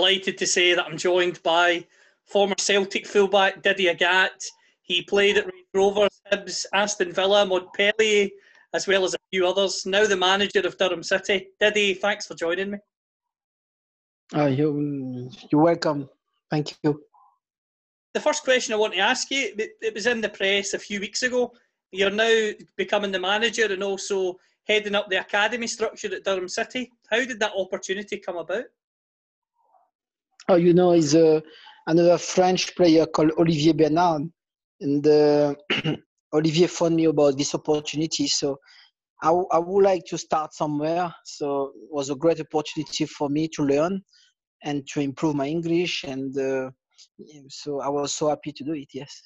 Delighted to say that I'm joined by former Celtic fullback Didier Agathe. He played at Rovers, Hibs, Aston Villa, Montpellier, as well as a few others. Now the manager of Durham City. Diddy, thanks for joining me. Uh, you, you're welcome. Thank you. The first question I want to ask you, it was in the press a few weeks ago. You're now becoming the manager and also heading up the academy structure at Durham City. How did that opportunity come about? Oh, you know, is uh, another French player called Olivier Bernard, and uh, Olivier phoned me about this opportunity. So I, w- I would like to start somewhere. So it was a great opportunity for me to learn and to improve my English, and uh, so I was so happy to do it. Yes.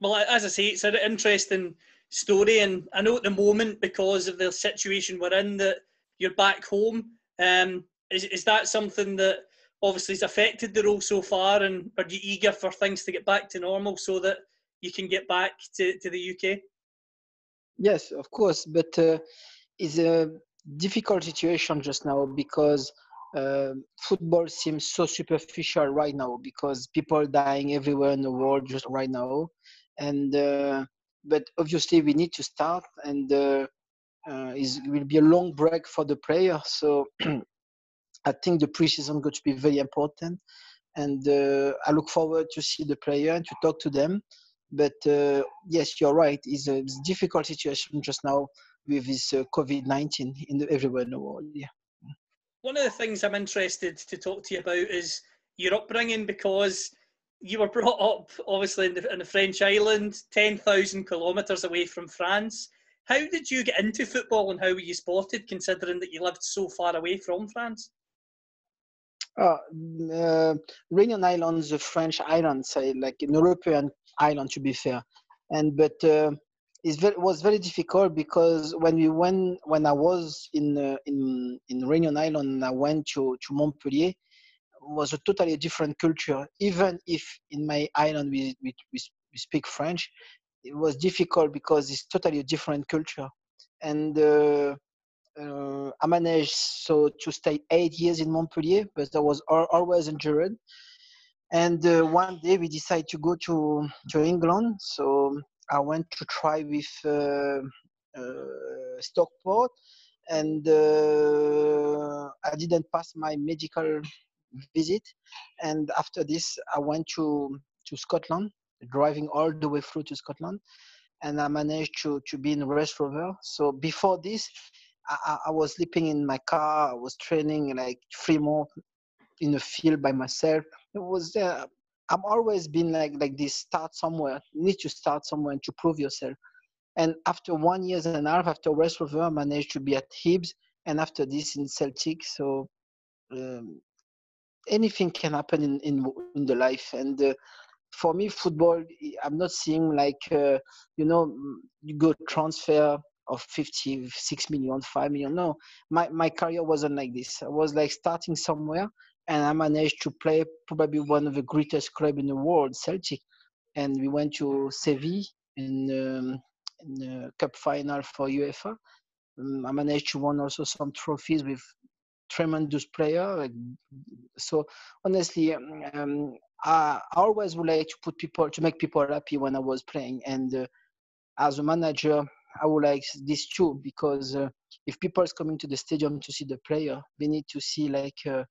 Well, as I say, it's an interesting story, and I know at the moment because of the situation we're in that you're back home. Um, is is that something that obviously has affected the role so far, and are you eager for things to get back to normal so that you can get back to, to the UK? Yes, of course, but uh, it's a difficult situation just now because uh, football seems so superficial right now because people are dying everywhere in the world just right now, and uh, but obviously we need to start, and uh, uh, it will be a long break for the player. So I think the preseason going to be very important, and uh, I look forward to see the player and to talk to them but uh, yes, you're right. It's a, difficult situation just now with this uh, COVID nineteen in the, everywhere in the world. Yeah. One of the things I'm interested to talk to you about is your upbringing because you were brought up obviously in the, in the French island, 10,000 kilometres away from France. How did you get into football and how were you spotted considering that you lived so far away from France? Uh, mm, uh, Réunion Islands, the French island, uh, like an European island to be fair, and but uh, very, it was very difficult because when we went when I was in uh, in in Réunion Island, I went to to Montpellier. Was a totally different culture. Even if in my island we we, we, we speak French, it was difficult because it's totally a different culture. And uh, uh, I managed so to stay eight years in Montpellier, but I was al- always injured. And uh, one day we decided to go to to England. So I went to try with uh, uh, Stockport, and uh, I didn't pass my medical visit. And after this, I went to to Scotland, driving all the way through to Scotland, and I managed to to be in Raith Rover. So before this, I, I- was sleeping in my car. I was training like three more in the field by myself. It was uh, I'm always been like like this. Start somewhere. You need to start somewhere and to prove yourself. And after one year and a half after Raith Rover, I managed to be at Hibs, and after this in Celtic. So um, anything can happen in in, in the life. And uh, for me, football, I'm not seeing like uh, you know mm, you go transfer of 56 million, 5 million. No, my my career wasn't like this. I was like starting somewhere, and I managed to play probably one of the greatest club in the world, Celtic, and we went to Seville in um, in the cup final for UEFA. Um, I managed to win also some trophies with tremendous player. So honestly, um, um, I, always would like to put people to make people happy when I was playing, and uh, as a manager, would like this too because uh, if people is coming to the stadium to see the player, they need to see like uh,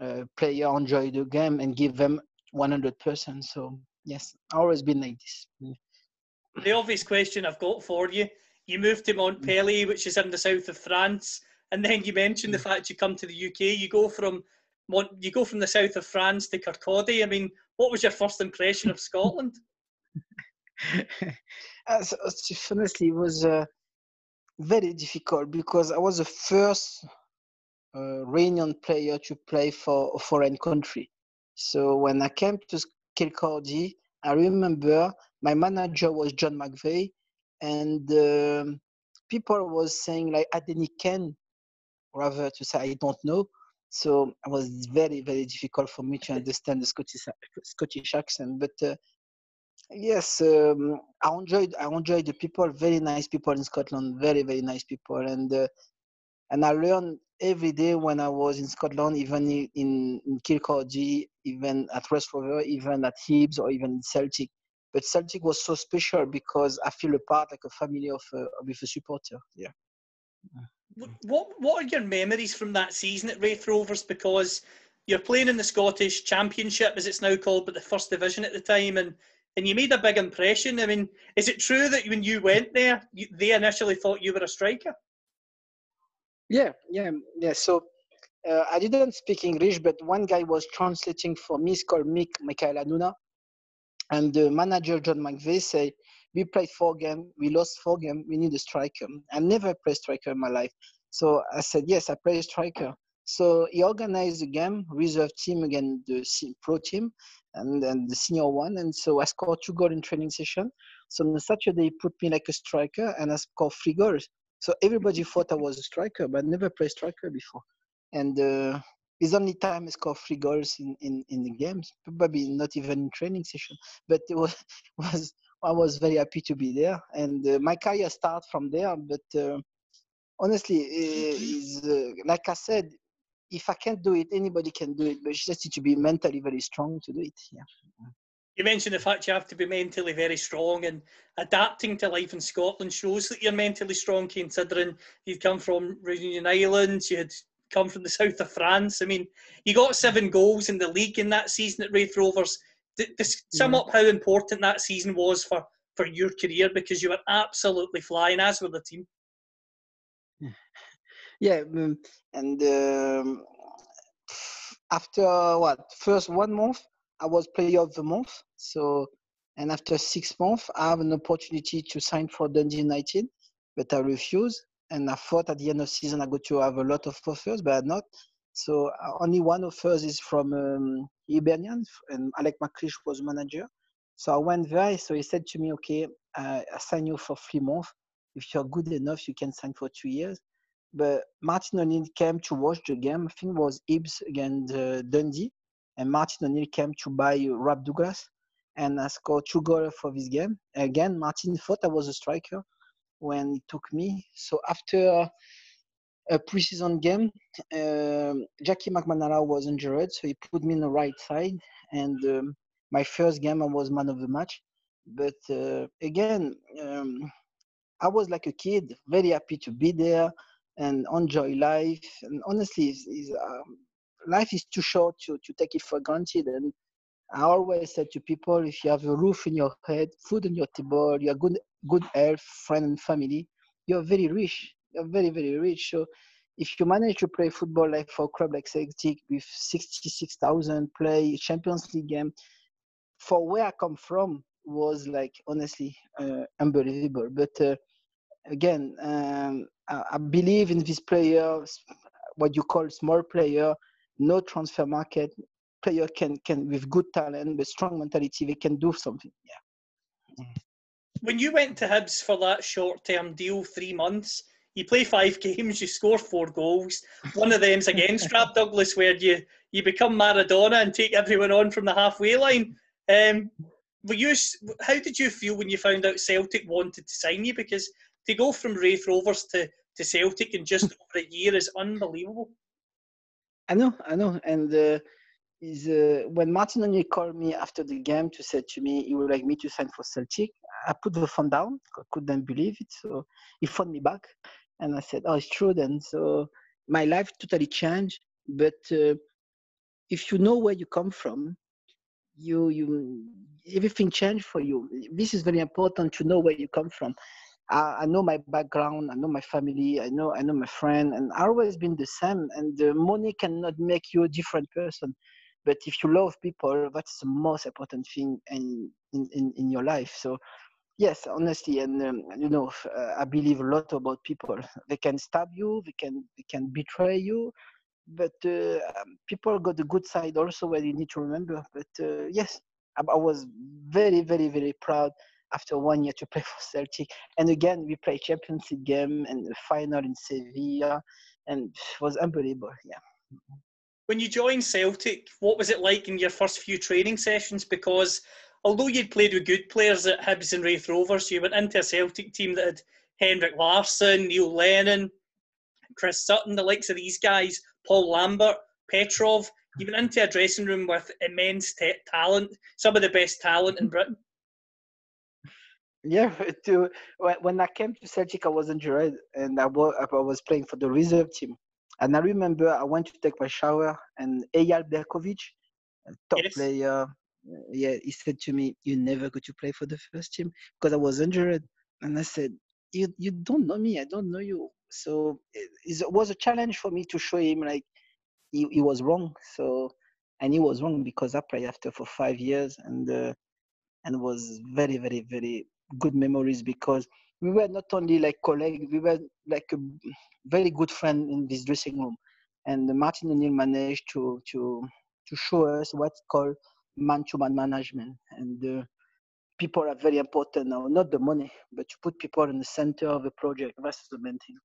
uh, player enjoy the game and give them 100%. So yes, I always been like this. Mm. The obvious question I've got for you you moved to Montpellier, which is in the south of France, and then you mentioned the fact you come to the UK. You go from you go from the south of France to Kirkcaldy. I mean, what was your first impression of Scotland? uh, honestly, it was uh, very difficult because I was the first uh, Reunion player to play for a foreign country. So when I came to Kirkcaldy, I remember my manager was John McVeigh, and um, people was saying like Adeni Ken, rather to say I don't know. So it was very very difficult for me to understand the Scottish Scottish accent. But uh, yes, um, I enjoyed I enjoyed the people, very nice people in Scotland, very very nice people, and uh, and I learned every day when I was in Scotland, even in, in Kirkcaldy, even at Raith Rover, even at Hibs, or even in Celtic. But Celtic was so special because I feel a part, like a family of uh, with a supporter. Yeah. What What are your memories from that season at Raith Rovers? Because you're playing in the Scottish Championship, as it's now called, but the first division at the time, and and you made a big impression. I mean, is it true that when you went there, you, they initially thought you were a striker? Yeah, yeah, yeah. So uh, I didn't speak English, but one guy was translating for me. It's called Mick Michael Anuna. And the manager, John McVeigh, said, we played four games, we lost four games, we need a striker. I never played striker in my life. So I said, yes, I play striker. So he organized the game, reserve team against the pro team and then the senior one. And so I scored two goals in training session. So on the Saturday, he put me like a striker and I scored three goals. So everybody thought I was a striker, but I never played striker before. And uh, it's only time I scored three goals in, in, in the games, probably not even in training session. But it was, was I was very happy to be there. And uh, my career started from there. But uh, honestly, is uh, like I said, if I can't do it, anybody can do it. But you just need to be mentally very strong to do it. Yeah you mentioned the fact you have to be mentally very strong and adapting to life in Scotland shows that you're mentally strong considering you'd come from Reunion Islands, you had come from the south of France. I mean, you got seven goals in the league in that season at Raith Rovers. Just sum mm. up how important that season was for, for your career because you were absolutely flying, as with the team. Yeah, um, and um, after what first one month I was player of the month. So, and after six months, I have an opportunity to sign for Dundee United, but I refused. And I thought at the end of season I got to have a lot of offers, but not. So uh, only one offers is from um, Hibernian, and Alec McLeish was manager. So I went there. So he said to me, "Okay, uh, I sign you for three months. If you're good enough, you can sign for two years." But Martin O'Neill came to watch the game. I think it was Ibs against uh, Dundee, and Martin O'Neill came to buy Rob Douglas and I scored two goals for this game. Again, Martin thought I was a striker when he took me. So after a preseason game, uh, Jackie McNamara was injured, so he put me on the right side. And um, my first game, I was man of the match. But uh, again, um, I was like a kid, very happy to be there and enjoy life. And honestly, it's, it's, um, life is too short to, to take it for granted. And I always say to people, if you have a roof in your head, food on your table, you have good, good health, friend and family, you're very rich. You're very, very rich. So if you manage to play football like for a club like Celtic with 66,000 play Champions League game, for where I come from was like honestly uh, unbelievable. But uh, again, um, I, I, believe in this player, what you call small player, no transfer market, player can can with good talent, with strong mentality, they can do something. Yeah. When you went to Hibs for that short-term deal, three months, you play five games, you score four goals. One of them's against Rob Douglas, where you you become Maradona and take everyone on from the halfway line. Um, were you? How did you feel when you found out Celtic wanted to sign you? Because to go from Raith Rovers to to Celtic in just over a year is unbelievable. I know, I know, and uh, is uh, when Martin O'Neill called me after the game to say to me he would like me to sign for Celtic. I put the phone down, I couldn't believe it. So he phoned me back, and I said, "Oh, it's true." Then so my life totally changed. But uh, if you know where you come from, you you everything changed for you. This is very important to know where you come from. I, I know my background, I know my family, I know I know my friend, and I always been the same. And the money cannot make you a different person, but if you love people, that's the most important thing in in, in, in your life. So yes honestly and um, you know uh, i believe a lot about people they can stab you they can they can betray you but uh, um, people got the good side also where you need to remember but uh, yes I, I, was very very very proud after one year to play for celtic and again we played champions league game and the final in sevilla and it was unbelievable yeah when you joined celtic what was it like in your first few training sessions because although you'd played with good players at Hibs and Raith Rovers, you went into a Celtic team that had Henrik Larsson, Neil Lennon, Chris Sutton, the likes of these guys, Paul Lambert, Petrov. You went into a dressing room with immense t- talent, some of the best talent in Britain. Yeah, to, when I came to Celtic, I was injured and I was, I was playing for the reserve team. And I remember I went to take my shower and Eyal Berkovic, top yes. player, yeah, he said to me, "You never go to play for the first team because I was injured." And I said, "You you don't know me. I don't know you." So it, it was a challenge for me to show him like he, he was wrong. So and he was wrong because I played after for five years and uh, and was very very very good memories because we were not only like colleagues, we were like a very good friend in this dressing room. And Martin O'Neill managed to to to show us what's called man-to-man management. And uh, people are very important now. Not the money but to put people in the center of the project. That's the main thing.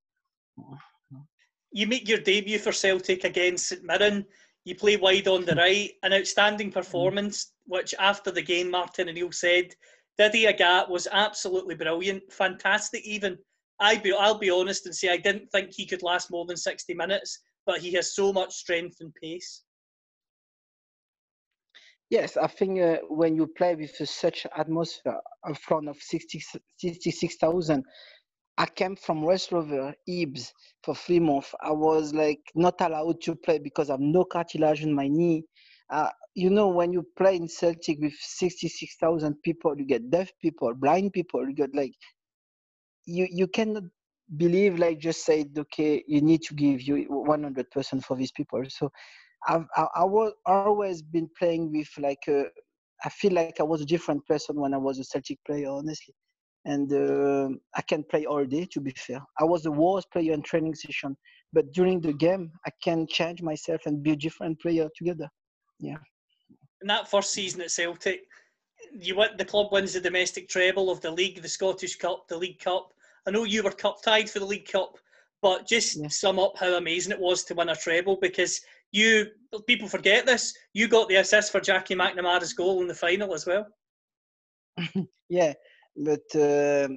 You make your debut for celtic against st mirren. You play wide on the right. An outstanding performance which after the game martin o'neill said Didi Agathe was absolutely brilliant fantastic even I be, I'll be honest and say I didn't think he could last more than 60 minutes but he has so much strength and pace Yes, I think uh, when you play with such atmosphere in front of 60, 66,000, I came from Raith Rover, Ibs, for three months. I was like not allowed to play because I have no cartilage in my knee. Uh, you know, when you play in Celtic with 66,000 people, you get deaf people, blind people, you get like, you, you cannot believe, like, just say, okay, you need to give you 100% for these people. So I've I, I was always been playing with like a, I feel like I was a different person when I was a Celtic player, honestly. And uh, I can play all day. To be fair, I was the worst player in training session, but during the game, I can change myself and be a different player together. Yeah. In that first season at Celtic, you went. The club wins the domestic treble of the league, the Scottish Cup, the League Cup. I know you were cup tied for the League Cup, but just yeah. sum up how amazing it was to win a treble because you people forget this. You got the assist for Jackie McNamara's goal in the final as well. yeah, but uh,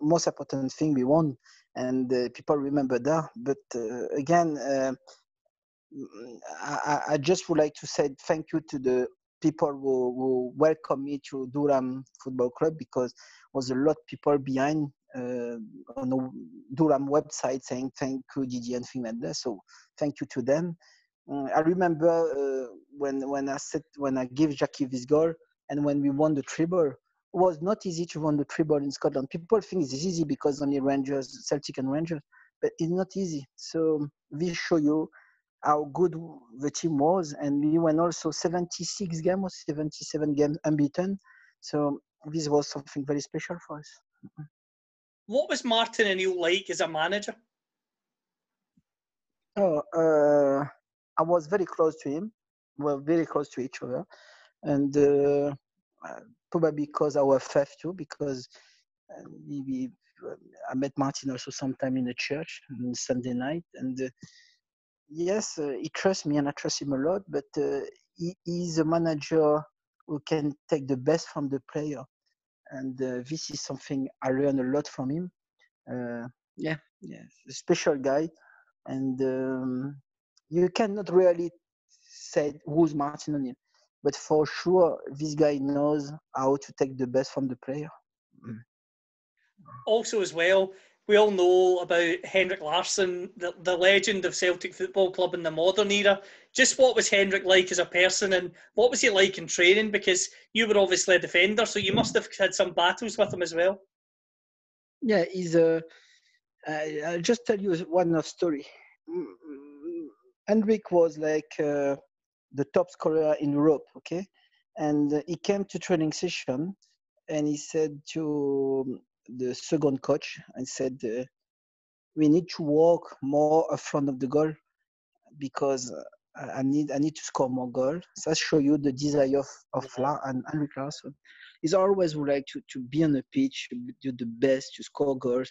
most important thing we won, and uh, people remember that. But uh, again, uh, I, I, just would like to say thank you to the people who, who welcomed me to Durham Football Club because was a lot of people behind uh, on the Durham website saying thank you Didier and things like that. So thank you to them. Uh, I remember uh, when when I said when I gave Jackie this goal and when we won the treble, it was not easy to win the treble in Scotland. People think it's easy because only Rangers, Celtic and Rangers, but it's not easy. So this show you how good the team was, and we won also 76 games or 77 games unbeaten. So this was something very special for us. What was Martin O'Neill like as a manager? Oh, uh, I was very close to him. We were very close to each other, and uh, probably because our faith too. Because uh, we, I met Martin also sometime in the church on Sunday night, and uh, yes, uh, he trusts me and I trust him a lot. But he is a manager who can take the best from the player, and this is something I learned a lot from him. yeah, yeah, a special guy, and um, you cannot really say who's Martin O'Neill, but for sure this guy knows how to take the best from the player. Mm. Also, as well, we all know about Henrik Larsson, the, the legend of Celtic Football Club in the modern era. Just what was Henrik like as a person, and what was he like in training? Because you were obviously a defender, so you must have had some battles with him as well. Yeah, he's a. I- I'll just tell you one story. Henrik was like uh, the top scorer in Europe, okay, and uh, he came to training session, and he said to the second coach, and said, uh, "We need to walk more in front of the goal because uh, I need I need to score more goals." So that show you the desire of of La and Henrik Larsson. He's always would like to to be on the pitch, to do the best, to score goals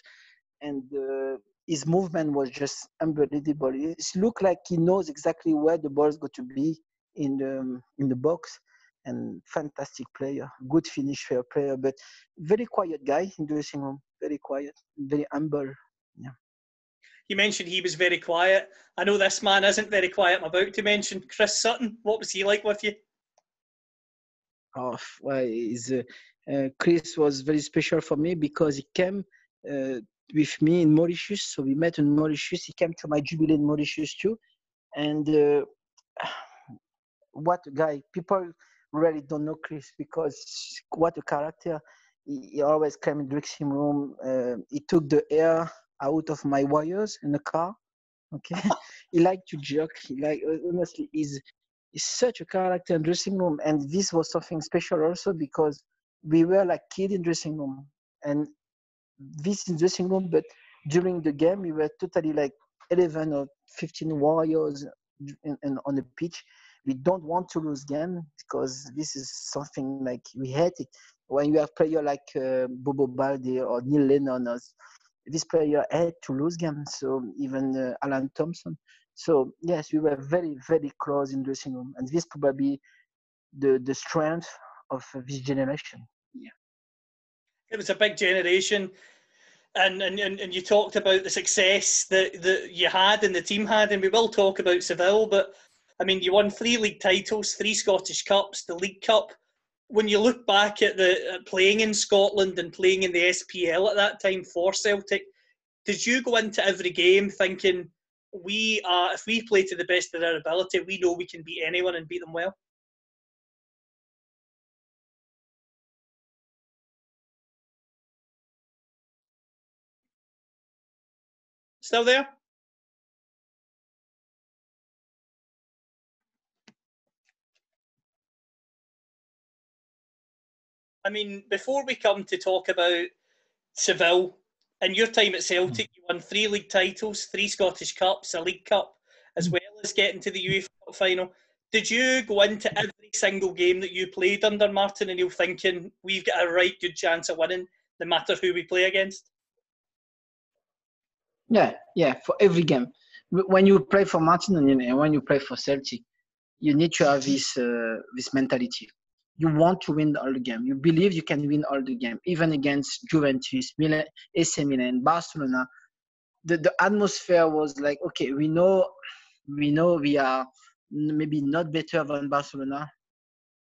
and uh, his movement was just unbelievable. It looked like he knows exactly where the ball is going to be in the um, in the box. And fantastic player, good finisher player, but very quiet guy in dressing room. Very quiet, very humble. Yeah. You mentioned he was very quiet. I know this man isn't very quiet. I'm about to mention Chris Sutton. What was he like with you? Oh, well, is uh, uh, Chris was very special for me because he came uh, with me in Mauritius. So we met in Mauritius. He came to my jubilee in Mauritius too, and uh, what a guy! People really don't know Chris because what a character. He, he always came in dressing room. Uh, he took the air out of my wires in the car. Okay, he liked to joke. He like honestly, he's is such a character in dressing room and this was something special also because we were like kid in dressing room and this in dressing room but during the game we were totally like 11 or 15 warriors in, in, on the pitch we don't want to lose game because this is something like we hate it when you have player like uh, bobo balde or neil lennon or this player had to lose game so even uh, alan thompson so yes, we were very, very close in dressing room, and this probably the the strength of this generation. Yeah. It was a big generation. And, and, and and you talked about the success that, that you had and the team had, and we will talk about Seville. But I mean, you won three league titles, three Scottish Cups, the League Cup. When you look back at the at playing in Scotland and playing in the SPL at that time for Celtic, did you go into every game thinking we are if we play to the best of our ability, we know we can beat anyone and beat them well. Still there? I mean, before we come to talk about Seville, in your time at Celtic, you won three league titles, three Scottish Cups, a League Cup, as well as getting to the UEFA Cup final. Did you go into every single game that you played under Martin and O'Neill thinking we've got a right good chance of winning, no matter who we play against? Yeah, yeah, for every game. When you play for Martin and when you play for Celtic, you need to have this uh, this mentality. You want to win all the game. You believe you can win all the game, even against Juventus, Milan, AC Milan, Barcelona. The the atmosphere was like, okay, we know, we know we are maybe not better than Barcelona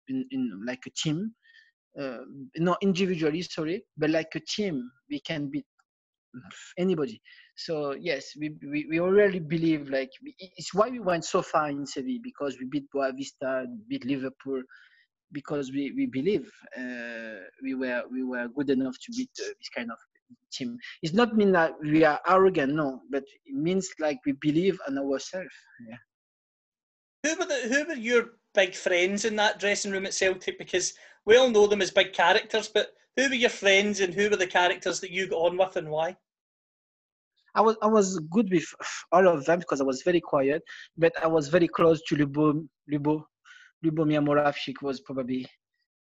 in, in like a team, uh, not individually, sorry, but like a team, we can beat anybody. So yes, we we, we already believe like it's why we went so far in Seville because we beat Boavista, beat Liverpool, because we we believe uh, we were we were good enough to beat uh, this kind of team. It's not mean that we are arrogant, no, but it means like we believe in ourselves. Yeah. Who were the who were your big friends in that dressing room at Celtic? Because we all know them as big characters, but who were your friends and who were the characters that you got on with and why? I was I was good with all of them because I was very quiet, but I was very close to Lubo Lubo Lubomir Moravčík was probably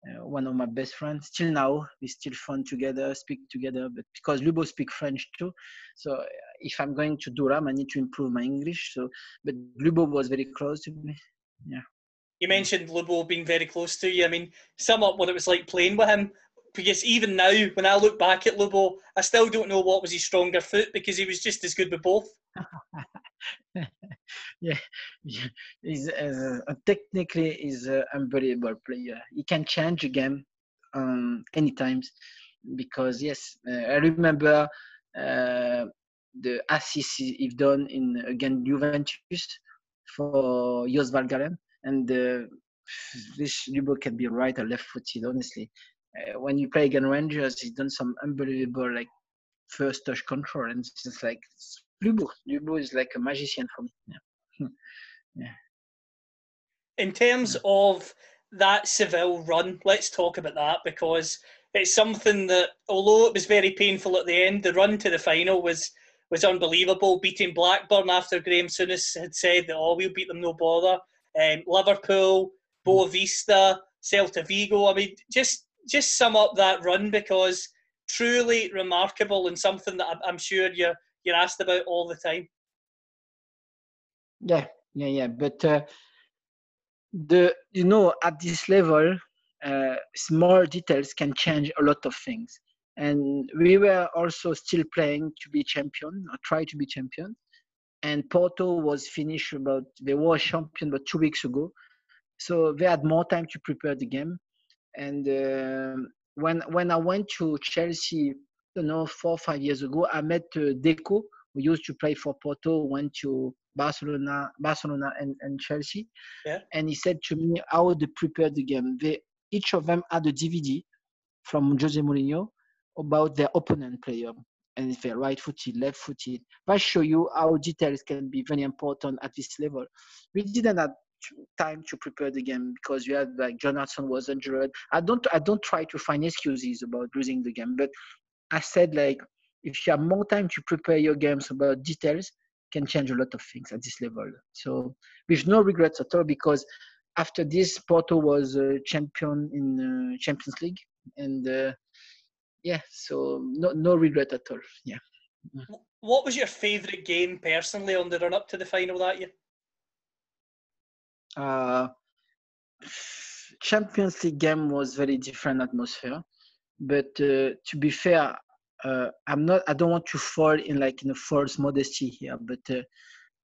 uh, one of my best friends. Till now, we still fun together, speak together. But because Lubo speak French too, so if I'm going to Durham, I need to improve my English. So, but Lubo was very close to me. Yeah. You mentioned Lubo being very close to you. I mean, sum up what it was like playing with him. Because even now, when I look back at Lubo, I still don't know what was his stronger foot because he was just as good with both. yeah, yeah. He's uh, technically is an unbelievable player. He can change a game um, anytime because yes, uh, I remember uh, the assist he done in against Juventus for Joos Valgaeren, and uh, this Lubo can be right or left footed. Honestly, uh, when you play against Rangers, he's done some unbelievable like first touch control, and it's just like Lubo. Lubo is like a magician for me. Yeah. yeah. In terms of that Seville run, let's talk about that because it's something that, although it was very painful at the end, the run to the final was was unbelievable. Beating Blackburn after Graham Souness had said that, oh, we'll beat them, no bother. Um, Liverpool, Boavista, Celta Vigo. I mean, just just sum up that run because truly remarkable and something that I'm sure you're you're asked about all the time. Yeah, yeah, yeah. But uh, the you know at this level, uh, small details can change a lot of things. And we were also still playing to be champion or try to be champion. And Porto was finished about they were champion but two weeks ago, so they had more time to prepare the game. And uh, when when I went to Chelsea, you know, four or five years ago, I met uh, Deco, who used to play for Porto, went to Barcelona, Barcelona and, and Chelsea. Yeah. And he said to me how they prepared the game. They each of them had a DVD from Jose Mourinho about their opponent player and if they're right footed, left footed. I show you how details can be very important at this level. We didn't have time to prepare the game because you had like Jonathan was injured. I don't I don't try to find excuses about losing the game, but I said like if you have more time to prepare your games about details, can change a lot of things at this level. So with no regrets at all because after this Porto was a champion in uh, Champions League and uh, yeah, so no no regret at all. Yeah. What was your favourite game personally on the run up to the final that year? Uh, Champions League game was very different atmosphere, but uh, to be fair, uh, I'm not. I don't want to fall in like in a false modesty here, but uh,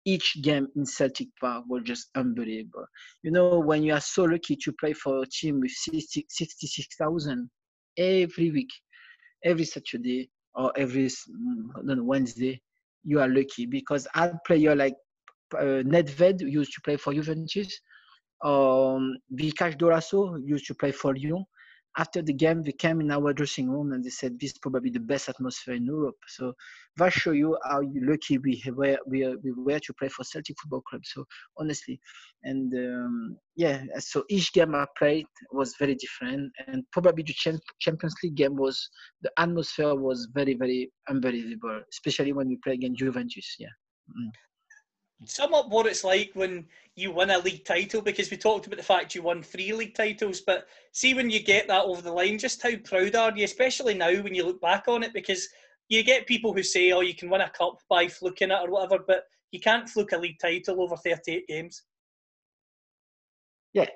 each game in Celtic Park was just unbelievable. You know, when you are so lucky to play for a team with 60, 66,000 every week, every Saturday or every know, Wednesday, you are lucky because a player like uh, Nedved used to play for Juventus, um, Vikash Dhorasoo used to play for Lyon. After the game, they came in our dressing room and they said, "This is probably the best atmosphere in Europe." So that show you how lucky we were we, we were to play for Celtic Football Club. So honestly, and um, yeah, so each game I played was very different, and probably the Champions League game was the atmosphere was very very unbelievable, especially when we play against Juventus. Yeah. Mm sum up what it's like when you win a league title because we talked about the fact you won three league titles but see when you get that over the line just how proud are you especially now when you look back on it because you get people who say oh you can win a cup by fluking it or whatever but you can't fluke a league title over 38 games. Yeah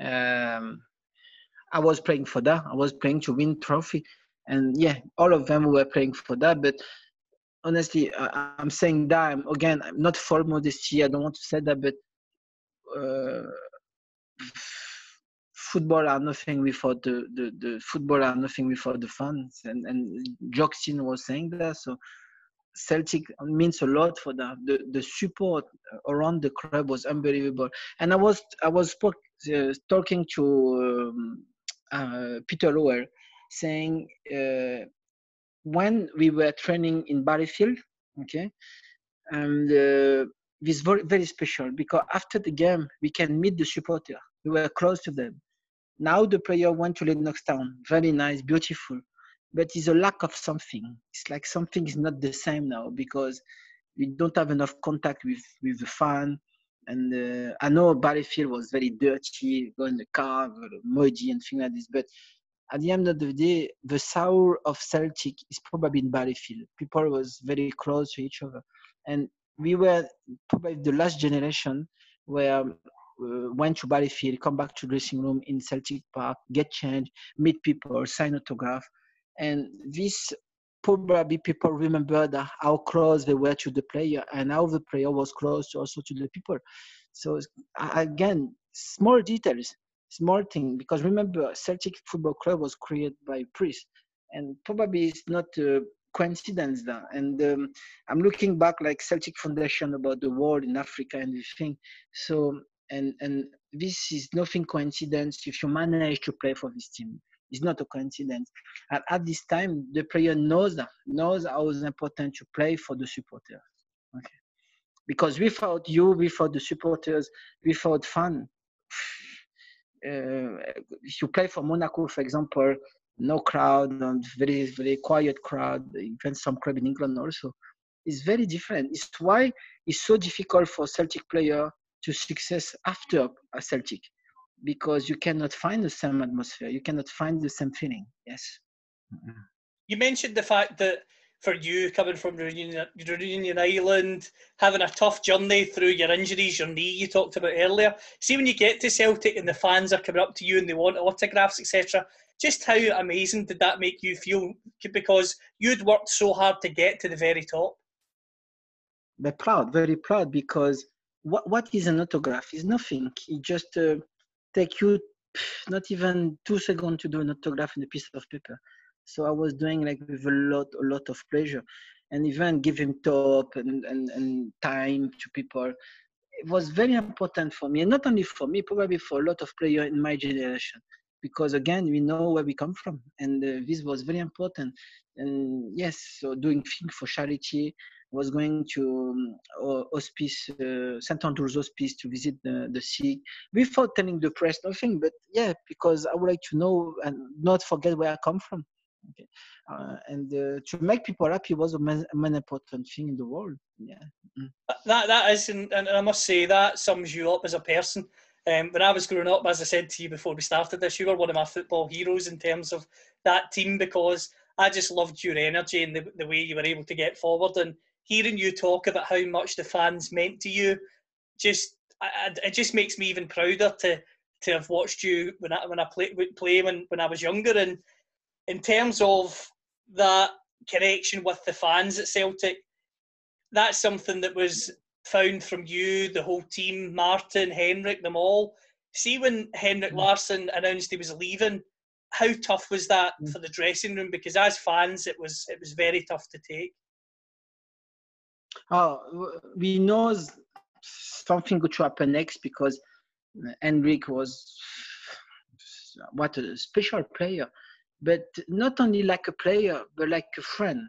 um, i was playing for that. I was playing to win trophy. And yeah all of them were playing for that but honestly, I, am saying that I'm, again, I'm not for modesty. I don't want to say that, but uh, football are nothing without the, the, the football are nothing without the fans. And and Jock Stein was saying that. So Celtic means a lot for that. The the support around the club was unbelievable. And I was I was uh, talking to um, uh, Peter Lawwell, saying. When we were training in Barrowfield, okay, and uh, it's very very special because after the game we can meet the supporter. We were close to them. Now the player went to Lennoxtown. very nice, beautiful, but it's a lack of something. It's like something is not the same now because we don't have enough contact with with the fan. And uh, I know Barrowfield was very dirty, going in the car, muddy and things like this, but at the end of the day, the soul of Celtic is probably in Barrowfield. People was very close to each other, and we were probably the last generation where uh, went to Barrowfield, come back to dressing room in Celtic Park, get changed, meet people, sign autograph, and this probably people remember that how close they were to the player and how the player was close also to the people. So again, small details small thing because remember Celtic Football Club was created by Priest, and probably it's not a coincidence that. And um, I'm looking back like Celtic Foundation about the world in Africa and everything. So and and this is nothing coincidence if you manage to play for this team. It's not a coincidence. And at this time, the player knows that, knows how important to play for the supporters. Okay. Because without you, without the supporters, without fun, Uh, if you play for Monaco, for example, no crowd, and very very quiet crowd, even some club in England also, is very different. It's why it's so difficult for Celtic player to success after a Celtic, because you cannot find the same atmosphere, you cannot find the same feeling. Yes. Mm-hmm. You mentioned the fact that for you coming from Reunion, Reunion Island, having a tough journey through your injuries, your knee you talked about earlier. See when you get to Celtic and the fans are coming up to you and they want autographs, etc. Just how amazing did that make you feel? Because you'd worked so hard to get to the very top. Very proud, very proud because what what is an autograph? It's nothing. It just uh, you not even two seconds to do an autograph in a piece of paper. So I was doing like with a lot, a lot of pleasure, and even giving top and, and, and time to people. It was very important for me, and not only for me, probably for a lot of players in my generation, because again we know where we come from, and uh, this was very important. And yes, so doing things for charity was going to um, hospice, uh, St. Andrew's Hospice to visit the, the sick without telling the press nothing, but yeah, because I would like to know and not forget where I come from. Okay. Uh, and uh, to make people happy was a main, main, important thing in the world. Yeah. Mm. That that is, and, and I must say that sums you up as a person. Um, when I was growing up, as I said to you before we started this, you were one of my football heroes in terms of that team because I just loved your energy and the, the way you were able to get forward. And hearing you talk about how much the fans meant to you, just I, it just makes me even prouder to to have watched you when I when I play play when, when I was younger. And in terms of that connection with the fans at Celtic, that's something that was found from you, the whole team, Martin, Henrik, them all. See when Henrik mm. Larsson announced he was leaving, how tough was that mm. for the dressing room? Because as fans, it was it was very tough to take. Oh, we know something good to happen next because Henrik was what a special player but not only like a player, but like a friend.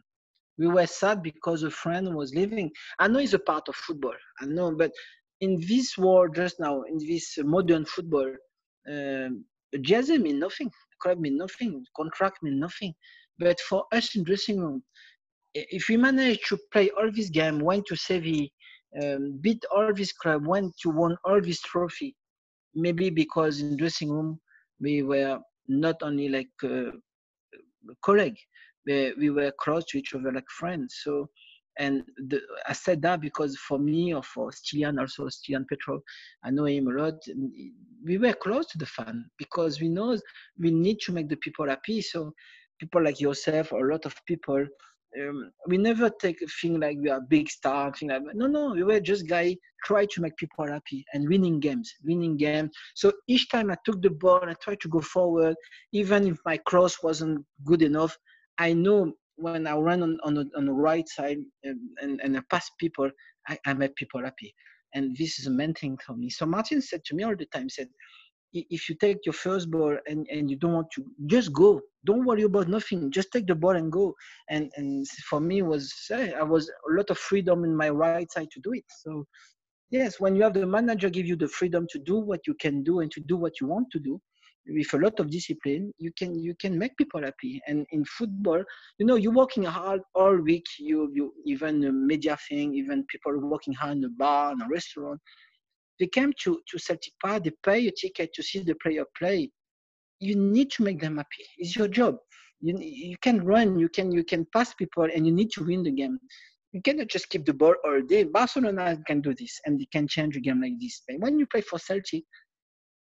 We were sad because a friend was leaving. I know it's a part of football. I know, but in this world just now, in this modern football, um, jersey mean nothing. Club mean nothing. Contract mean nothing. But for us in dressing room, if we manage to play all this game, went to Sevilla, um, beat all this club, went to win all this trophy, maybe because in dressing room we were not only like uh, colleague, we, we were close to each other like friends. So, and the, I said that because for me or for Stiliyan, also Stiliyan Petrov, I know him a lot. We were close to the fan because we know we need to make the people happy. So, people like yourself or a lot of people um, we never take a thing like we are big star, thing like that. No, no, we were just guy try to make people happy and winning games, winning games. So each time I took the ball, I tried to go forward, even if my cross wasn't good enough. I know when I run on on the, on the right side and, and, and I pass people, I, I make people happy. And this is a main thing for me. So Martin said to me all the time, said, if you take your first ball and, and you don't want to just go. Don't worry about nothing. Just take the ball and go. And and for me was eh, i was a lot of freedom in my right side to do it. So yes when you have the manager give you the freedom to do what you can do and to do what you want to do with a lot of discipline you can you can make people happy. And in football you know you're working hard all week. You you even media thing even people working hard in a bar in a restaurant they came to, to Celtic Park, they pay a ticket to see the player play. You need to make them happy. It's your job. You, you can run, you can you can pass people, and you need to win the game. You cannot just keep the ball all day. Barcelona can do this, and they can change a game like this. But when you play for Celtic,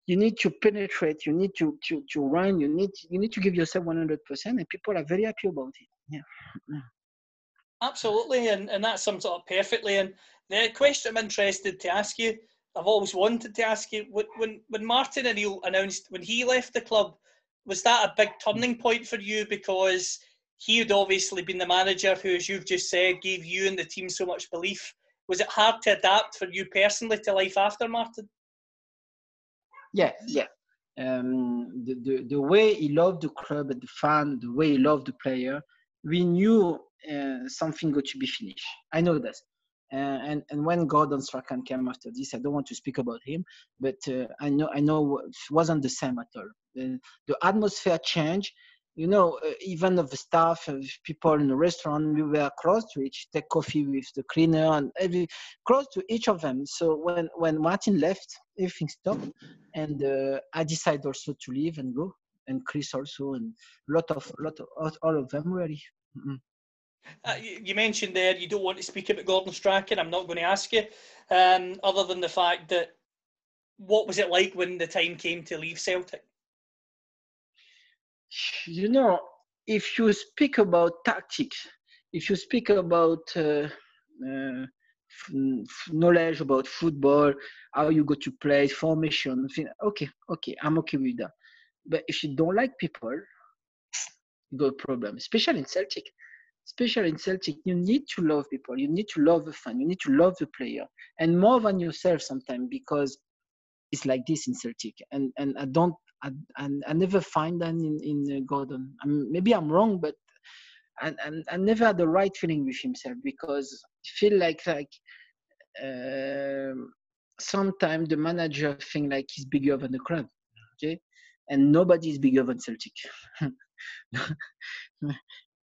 you need to penetrate. You need to to, to run. You need you need to give yourself 100%, and people are very happy about it. Yeah. Absolutely, and, and that sums it up perfectly. And the question I'm interested to ask you I've always wanted to ask you when when Martin O'Neill announced when he left the club, was that a big turning point for you because he had obviously been the manager who, as you've just said, gave you and the team so much belief. Was it hard to adapt for you personally to life after Martin? Yeah, yeah. um, the, the the way he loved the club and the fan, the way he loved the player, we knew uh, something got to be finished. I know that. And and when Gordon Strachan came after this, I don't want to speak about him, but uh, I know I know it wasn't the same at all. The, the atmosphere changed. You know, uh, even of the staff, people in the restaurant, we were close to each, take coffee with the cleaner and every close to each of them. So when when Martin left, everything stopped, and uh, I decided also to leave and go, and Chris also, and a lot of lot of all of them really. Mm-hmm. Uh, you mentioned there you don't want to speak about Gordon Strachan. I'm not going to ask you, um, other than the fact that what was it like when the time came to leave Celtic? You know, if you speak about tactics, if you speak about uh, uh, knowledge about football, how you go to play, formation, okay, okay, I'm okay with that. But if you don't like people, you got a problem, especially in Celtic especially in Celtic, you need to love people. You need to love the fan. You need to love the player, and more than yourself sometimes because it's like this in Celtic. And and I don't, I, I, I never find that in in uh, Gordon. I mean, maybe I'm wrong, but and and I never had the right feeling with himself because I feel like like. Uh, sometimes the manager think like he's bigger than the club, okay, and nobody is bigger than Celtic.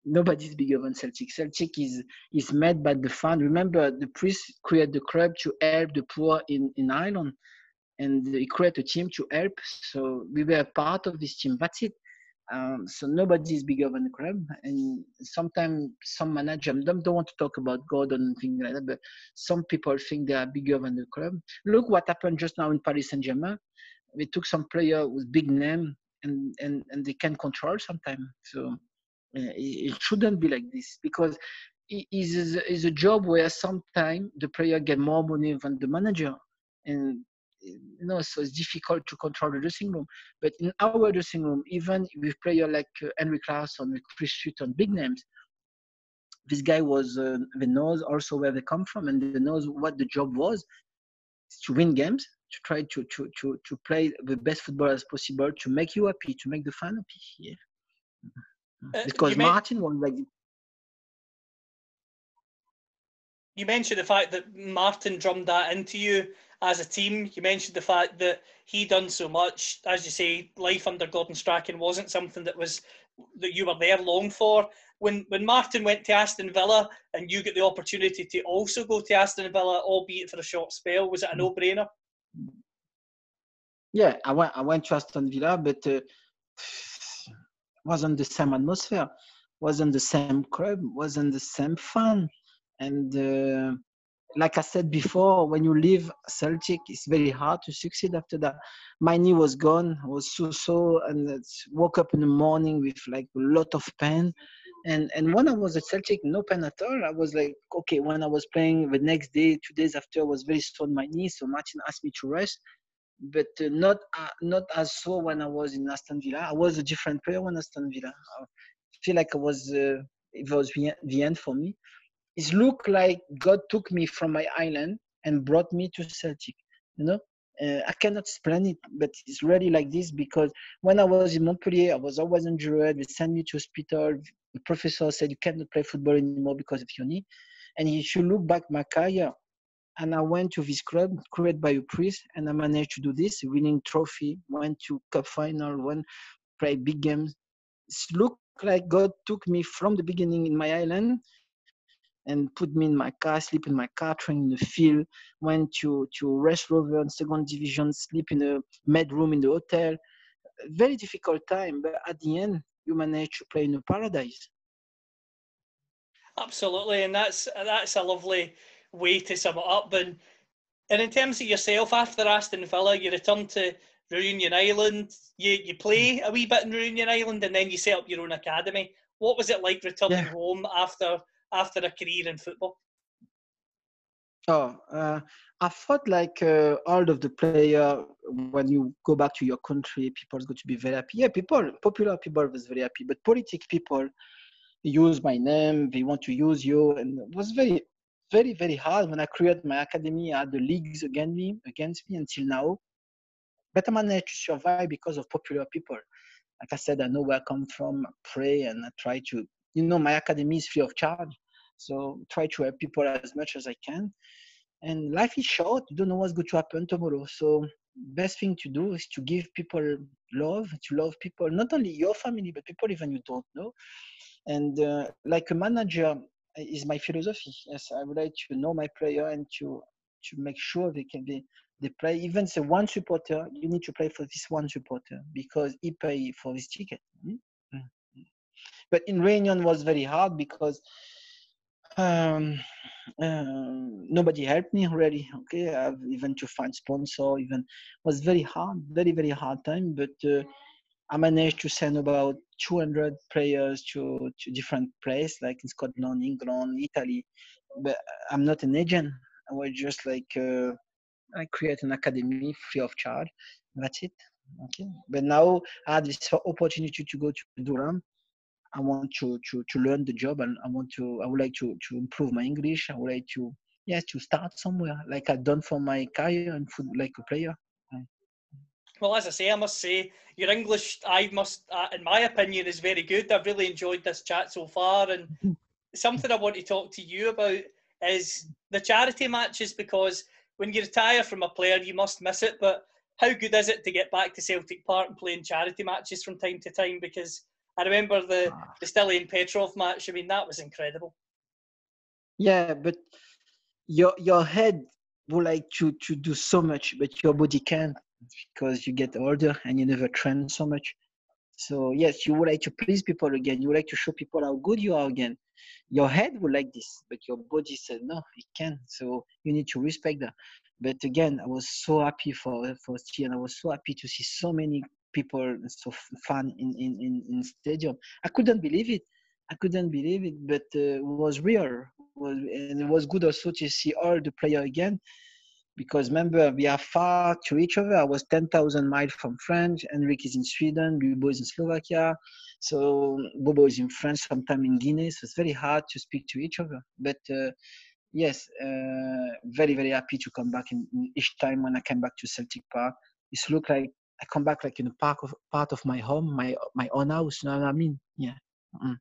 nobody's bigger than Celtic. Celtic is is made by the fan. Remember, the priest created the club to help the poor in, in Ireland, and he created a team to help. So we were part of this team. That's it. Um, so nobody is bigger than the club. And sometimes some managers don't, don't want to talk about God and things like that, but some people think they are bigger than the club. Look what happened just now in Paris Saint Germain. We took some player with big name and, and, and they can control sometimes. So it shouldn't be like this because it is is a job where sometimes the player get more money than the manager, and you know so it's difficult to control the dressing room. But in our dressing room, even with player like uh, Henrik Larsson, with Chris Sutton, big names, this guy was uh, the knows also where they come from and they knows what the job was. To win games to try to to to to play the best football as possible to make you happy to make the fan happy. Yeah uh, because Martin like. You mentioned the fact that Martin drummed that into you as a team. You mentioned the fact that he done so much. As you say, life under Gordon Strachan wasn't something that was that you were there long for. When when Martin went to Aston Villa and you get the opportunity to also go to Aston Villa, albeit for a short spell, was it a mm. no-brainer? Yeah, I went. I went to Aston Villa, but uh, wasn't the same atmosphere, wasn't the same club, wasn't the same fun. And uh, like I said before, when you leave Celtic, it's very hard to succeed after that. My knee was gone, I was so so, and woke up in the morning with like a lot of pain. And and when I was at Celtic, no pain at all. I was like, okay. When I was playing the next day, two days after, I was very sore on my knee. So Martin asked me to rest but uh, not uh, not as so when I was in Aston Villa. I was a different player when Aston Villa. I feel like I was uh, it was the, end for me. It looked like God took me from my island and brought me to Celtic. You know, uh, I cannot explain it, but it's really like this because when I was in Montpellier, I was always injured. They sent me to hospital. The professor said you cannot play football anymore because of your knee. And if you look back my career, and I went to this club created by a priest, and I managed to do this, winning trophy, went to cup final, went play big games. It looked like God took me from the beginning in my island and put me in my car, sleep in my car, train in the field, went to to Raith Rover in second division, sleep in a med room in the hotel. Very difficult time, but at the end, you manage to play in a paradise. Absolutely, and that's that's a lovely way to sum it up. And and in terms of yourself, after Aston Villa, you return to Reunion Island. You you play a wee bit in Reunion Island, and then you set up your own academy. What was it like returning yeah. home after after a career in football? Oh, uh, I thought like uh, all of the player when you go back to your country, people's going to be very happy. Yeah, people, popular people was very happy, but politic people use my name. They want to use you, and it was very very, very hard. When I created my academy, I had the leagues against me, against me until now. but I managed to survive because of popular people. Like I said, I know where I come from, I pray, and I try to. You know, my academy is free of charge, so try to help people as much as I can. And life is short; you don't know what's going to happen tomorrow. So best thing to do is to give people love, to love people, not only your family, but people even you don't know. And uh, like a manager is my philosophy. Yes, I would like to know my player and to to make sure they can be they play. Even say one supporter, you need to play for this one supporter because he pay for his ticket. Mm-hmm. But in Reunion was very hard because um, um, nobody helped me really. Okay, I've even to find sponsor even was very hard, very very hard time. But uh, I managed to send about 200 players to to different places like in Scotland, England, Italy. But I'm not an agent. I was just like uh, I create an academy free of charge. That's it. Okay. But now I had this opportunity to go to Durham I want to, to, to learn the job and I want to, I would like to, to improve my English. I would like to, yeah, to start somewhere like I've done for my career and like a player. Well, as I say, I must say your English, I must, uh, in my opinion, is very good. I've really enjoyed this chat so far, and something I want to talk to you about is the charity matches because when you retire from a player, you must miss it. But how good is it to get back to Celtic Park and playing charity matches from time to time? Because I remember the ah. the Stiliyan Petrov match. I mean, that was incredible. Yeah, but your your head would like to to do so much, but your body can't because you get older and you never train so much. So yes, you would like to please people again. You would like to show people how good you are again. Your head would like this, but your body said no, it can't. So you need to respect that. But again, I was so happy for for Steve, and I was so happy to see so many people so fun in, in, in, in stadium. I couldn't believe it. I couldn't believe it, but uh, it was real. was, and it was good also to see all the player again, because remember we are far to each other. I was 10,000 miles from France. Henrik is in Sweden. Lubo is in Slovakia. So Bobo is in France, sometime in Guinea. So it's very hard to speak to each other. But uh, yes, uh, very very happy to come back. In each time when I came back to Celtic Park, it looked like I come back like in a part of part of my home, my my own house. You know what I mean? Yeah. Mm.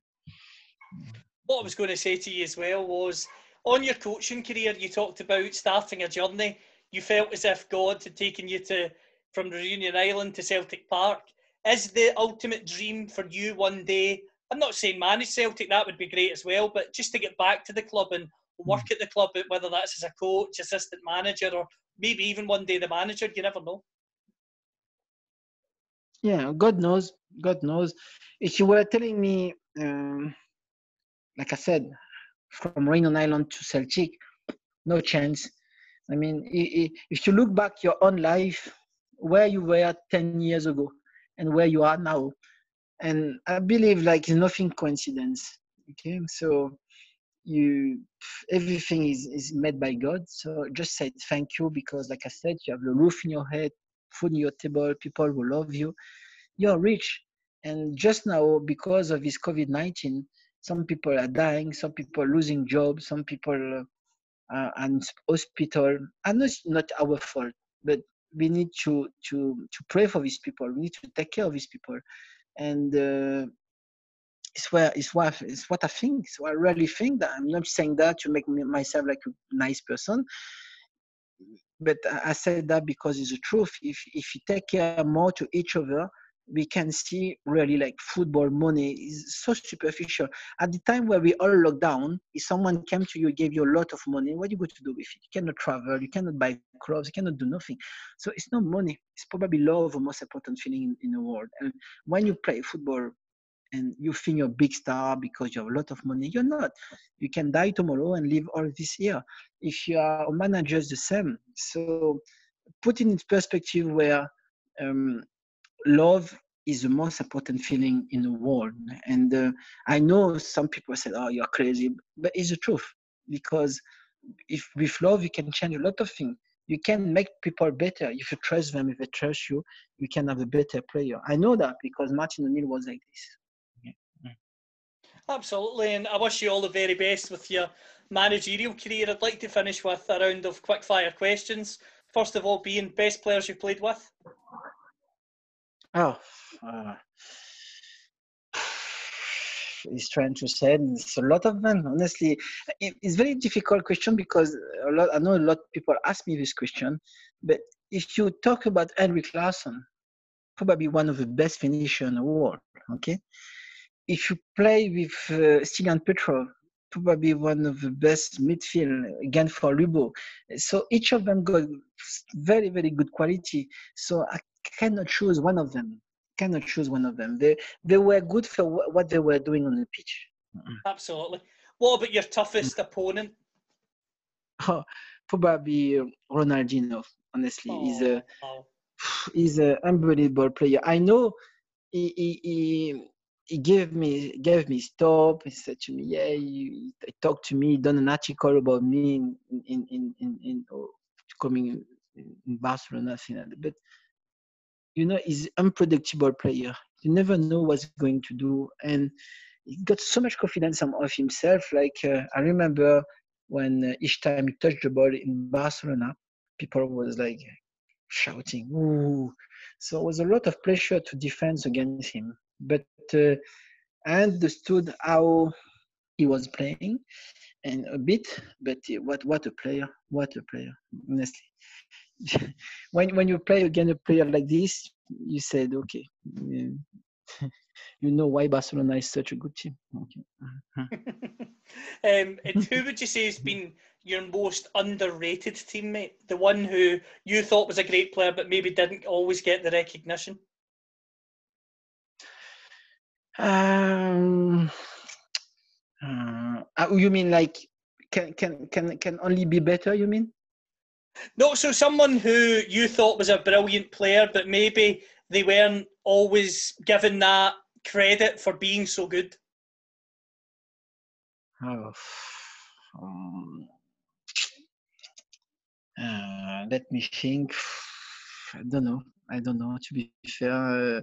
What I was going to say to you as well was on your coaching career, you talked about starting a journey. You felt as if God had taken you to from Reunion Island to Celtic Park. Is the ultimate dream for you one day? I'm not saying manage Celtic, that would be great as well, but just to get back to the club and work mm. at the club, whether that's as a coach, assistant manager, or maybe even one day the manager, you never know yeah god knows god knows if you were telling me um, like i said from Reunion Island to Celtic no chance. I mean if you look back your own life where you were 10 years ago and where you are now and i believe like nothing coincidence okay? So you everything is is made by god. So just say thank you because like i said you have the roof in your head food on your table, people will love you, you're rich. And just now, because of this COVID 19, some people are dying, some people losing jobs, some people in hospital. I know it's not our fault, but we need to, to, to pray for these people. We need to take care of these people. And uh, it's where it's what it's what I think. So I really think that I'm not saying that to make me, myself like a nice person, but I said that because it's the truth. If if you take care more to each other, we can see really like football money is so superficial. At the time where we all locked down, if someone came to you, gave you a lot of money, what are you going to do with it? You cannot travel, you cannot buy clothes, you cannot do nothing. So it's not money. It's probably love, the most important feeling in, in the world. And when you play football, and you think you're a big star because you have a lot of money. You're not. You can die tomorrow and live all this year. If you are a manager, it's the same. So put in perspective where um, love is the most important feeling in the world. And uh, I know some people said, "Oh, you're crazy," but it's the truth because if with love you can change a lot of things. You can make people better if you trust them. If they trust you, you can have a better player. I know that because Martin O'Neill was like this. Absolutely, and I wish you all the very best with your managerial career. I'd like to finish with a round of quick fire questions. First of all, being best players you've played with. Oh, uh, it's strange to say. It's a lot of them. Honestly, it, it's very difficult question because a lot. I know a lot of people ask me this question, but if you talk about Henrik Larsson, probably one of the best finishers in the world. Okay, if you play with uh, Stiliyan Petrov, probably one of the best midfield again for Lubo. So each of them got very very good quality. So I cannot choose one of them. Cannot choose one of them. They they were good for wh- what they were doing on the pitch. Mm-hmm. Absolutely. What about your toughest mm. opponent? Oh, probably Ronaldinho. Honestly, oh, he's a Oh, he's an unbelievable player. I know he, he, he, he gave me gave me stop. He said to me, "Yeah, you he talked to me, done an article about me in in in in, in oh, coming in, in Barcelona." thing like that. But you know, he's unpredictable player. You never know what's going to do, and he got so much confidence of himself. Like uh, I remember when uh, each time he touched the ball in Barcelona, people was like shouting, "Ooh!" So it was a lot of pressure to defend against him. But uh, I understood how he was playing, and a bit. But uh, what what a player! What a player! Honestly, when when you play against a player like this, you said, "Okay." yeah, You know why Barcelona is such a good team. Okay. um, and who would you say has been your most underrated teammate? The one who you thought was a great player but maybe didn't always get the recognition? Um, uh, uh, you mean like can can can can only be better? You mean? No, so someone who you thought was a brilliant player, but maybe they weren't always given that credit for being so good. Oh, um, uh, let me think. I don't know. I don't know. To be fair, uh,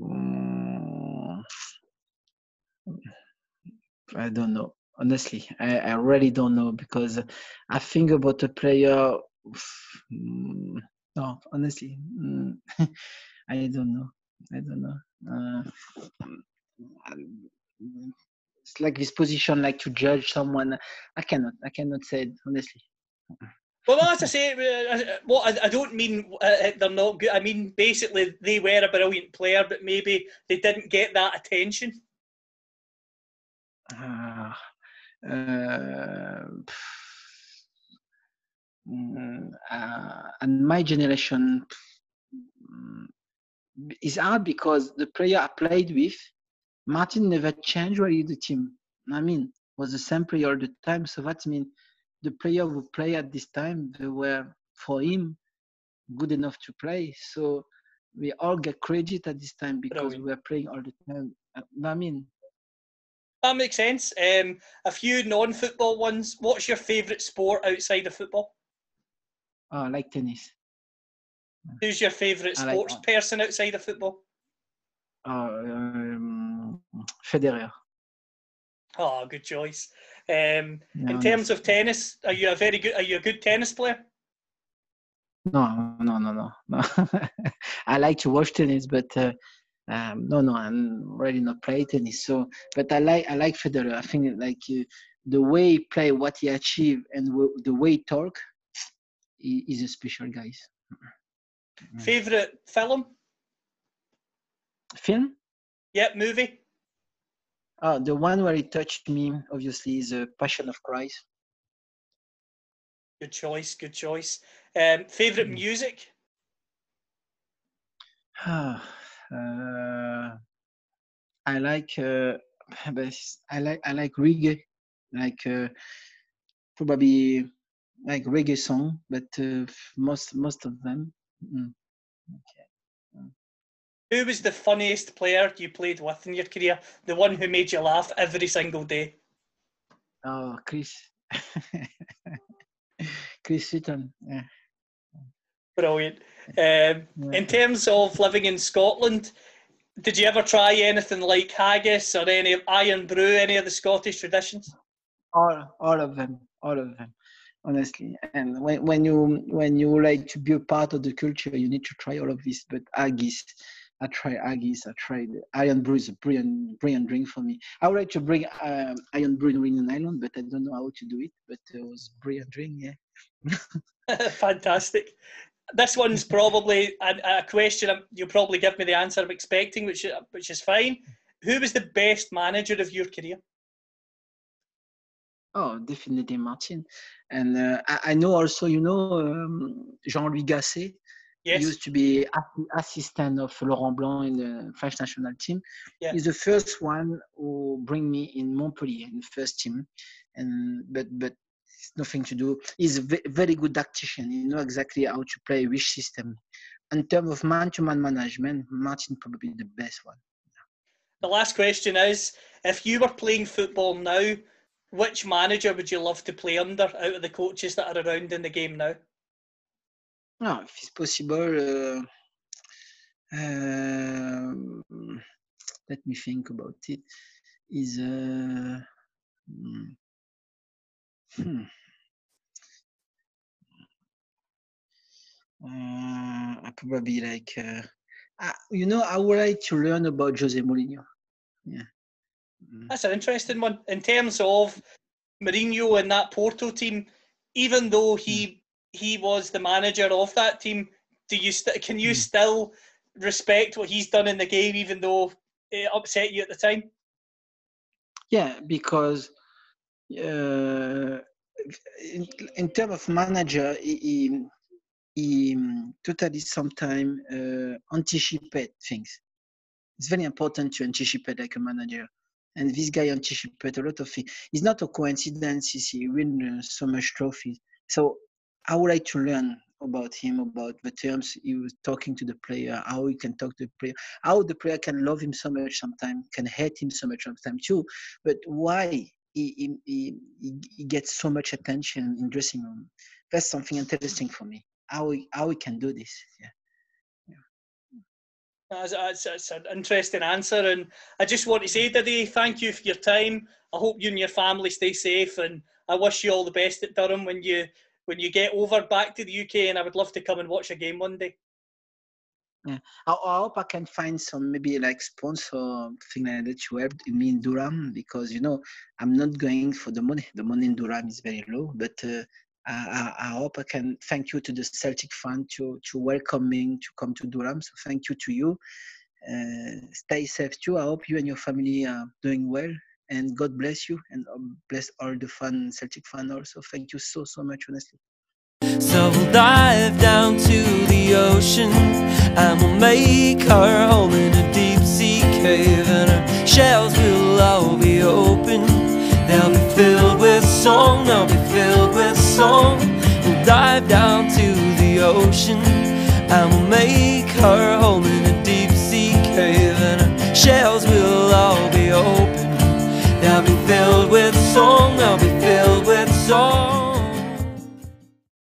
mm, I don't know. Honestly, I, I really don't know because I think about a player. mm, No, honestly, mm, I don't know. I don't know. Uh, um, it's like this position, like to judge someone. I cannot. I cannot say it honestly. Well, as I say, uh, what I, don't mean uh, they're not good. I mean basically they were a brilliant player, but maybe they didn't get that attention. Uh, uh, mm, uh, and my generation mm, is hard because the player I played with, Martin never changed really the team. I mean, was the same player all the time. So that means the player who play at this time, they were for him good enough to play. So we all get credit at this time because we were playing all the time. Uh, I mean, That makes sense. Um, a few non-football ones. What's your favourite sport outside of football? oh, like tennis. Who's your favourite I like sports that. person outside of football? Oh, um, Federer. Oh, good choice. Um, No, in terms of tennis, are you a very good? Are you a good tennis player? No, no, no, no, no. I like to watch tennis, but uh, um, no, no, I'm really not play tennis. So, but I like I like Federer. I think like uh, the way he play, what he achieve, and w- the way he talk, he is a special guy. Mm. Favorite film? Film? Yep, movie. Oh, the one where he touched me, obviously, is a Passion of Christ. Good choice. Good choice. Um, favorite Mm. music? uh, I like uh, I like I like reggae, like uh, probably like reggae song, but uh, most most of them. Mm. Who was the funniest player you played with in your career? The one who made you laugh every single day? Oh, Chris, Chris Sutton. Yeah. Brilliant. Um, in terms of living in Scotland, did you ever try anything like haggis or any Irn-Bru, any of the Scottish traditions? all all of them all of them honestly. And when, when you when you like to be a part of the culture, you need to try all of this. But Haggis, I tried Haggis. I tried Irn-Bru is a brilliant brilliant drink for me. I would like to bring um, Irn-Bru in Reunion Island, but I don't know how to do it. But it was brilliant drink, yeah. Fantastic. This one's probably a, a question you'll probably give me the answer I'm expecting, which which is fine. Who was the best manager of your career? Oh, definitely Martin. And uh, I, I, know also, you know, um, Jean-Louis Gasset. Yes. He used to be assistant of Laurent Blanc in the French national team. Yeah. He's the first one who bring me in Montpellier in the first team. And but but it's nothing to do. He's a very good tactician. He know exactly how to play which system. In terms of man-to-man management, Martin probably the best one. The last question is: If you were playing football now, which manager would you love to play under out of the coaches that are around in the game now? No, if it's possible, uh, uh, let me think about it. Is uh, hmm. Uh, I probably like, uh, uh, you know, I would like to learn about Jose Mourinho. Yeah. Mm. That's an interesting one. In terms of Mourinho and that Porto team, even though he mm. he was the manager of that team, do you st- can you mm. still respect what he's done in the game, even though it upset you at the time? Yeah, because in, in terms of manager, he, he, totally sometimes uh, anticipate things. It's very important to anticipate like a manager and this guy anticipated a lot of things. It's not a coincidence he win uh, so much trophies. So I would like to learn about him, about the terms he was talking to the player, how he can talk to the player, how the player can love him so much sometimes, can hate him so much sometimes too, but why he, he, he, he gets so much attention in dressing room. That's something interesting for me. How he, how he can do this. Yeah. That's, that's, an interesting answer. And I just want to say today, thank you for your time. I hope you and your family stay safe, and I wish you all the best at Durham when you when you get over back to the UK. And I would love to come and watch a game one day. Yeah, I, I hope I can find some maybe like sponsor thing like that you have me in Durham because you know I'm not going for the money. The money in Durham is very low, but uh, I, I, hope I can thank you to the Celtic fan to to welcoming to come to Durham. So thank you to you. Uh, stay safe too. I hope you and your family are doing well, and God bless you and um, bless all the fun Celtic fan also. Thank you so so much, honestly. So we'll dive down to ocean and we'll make our home in a deep sea cave, and our shells will all be open. They'll be filled with song. They'll be filled with song. We'll dive down to the ocean and we'll make our home in a deep sea cave, and our shells will all be open. They'll be filled with song, they'll be filled with song.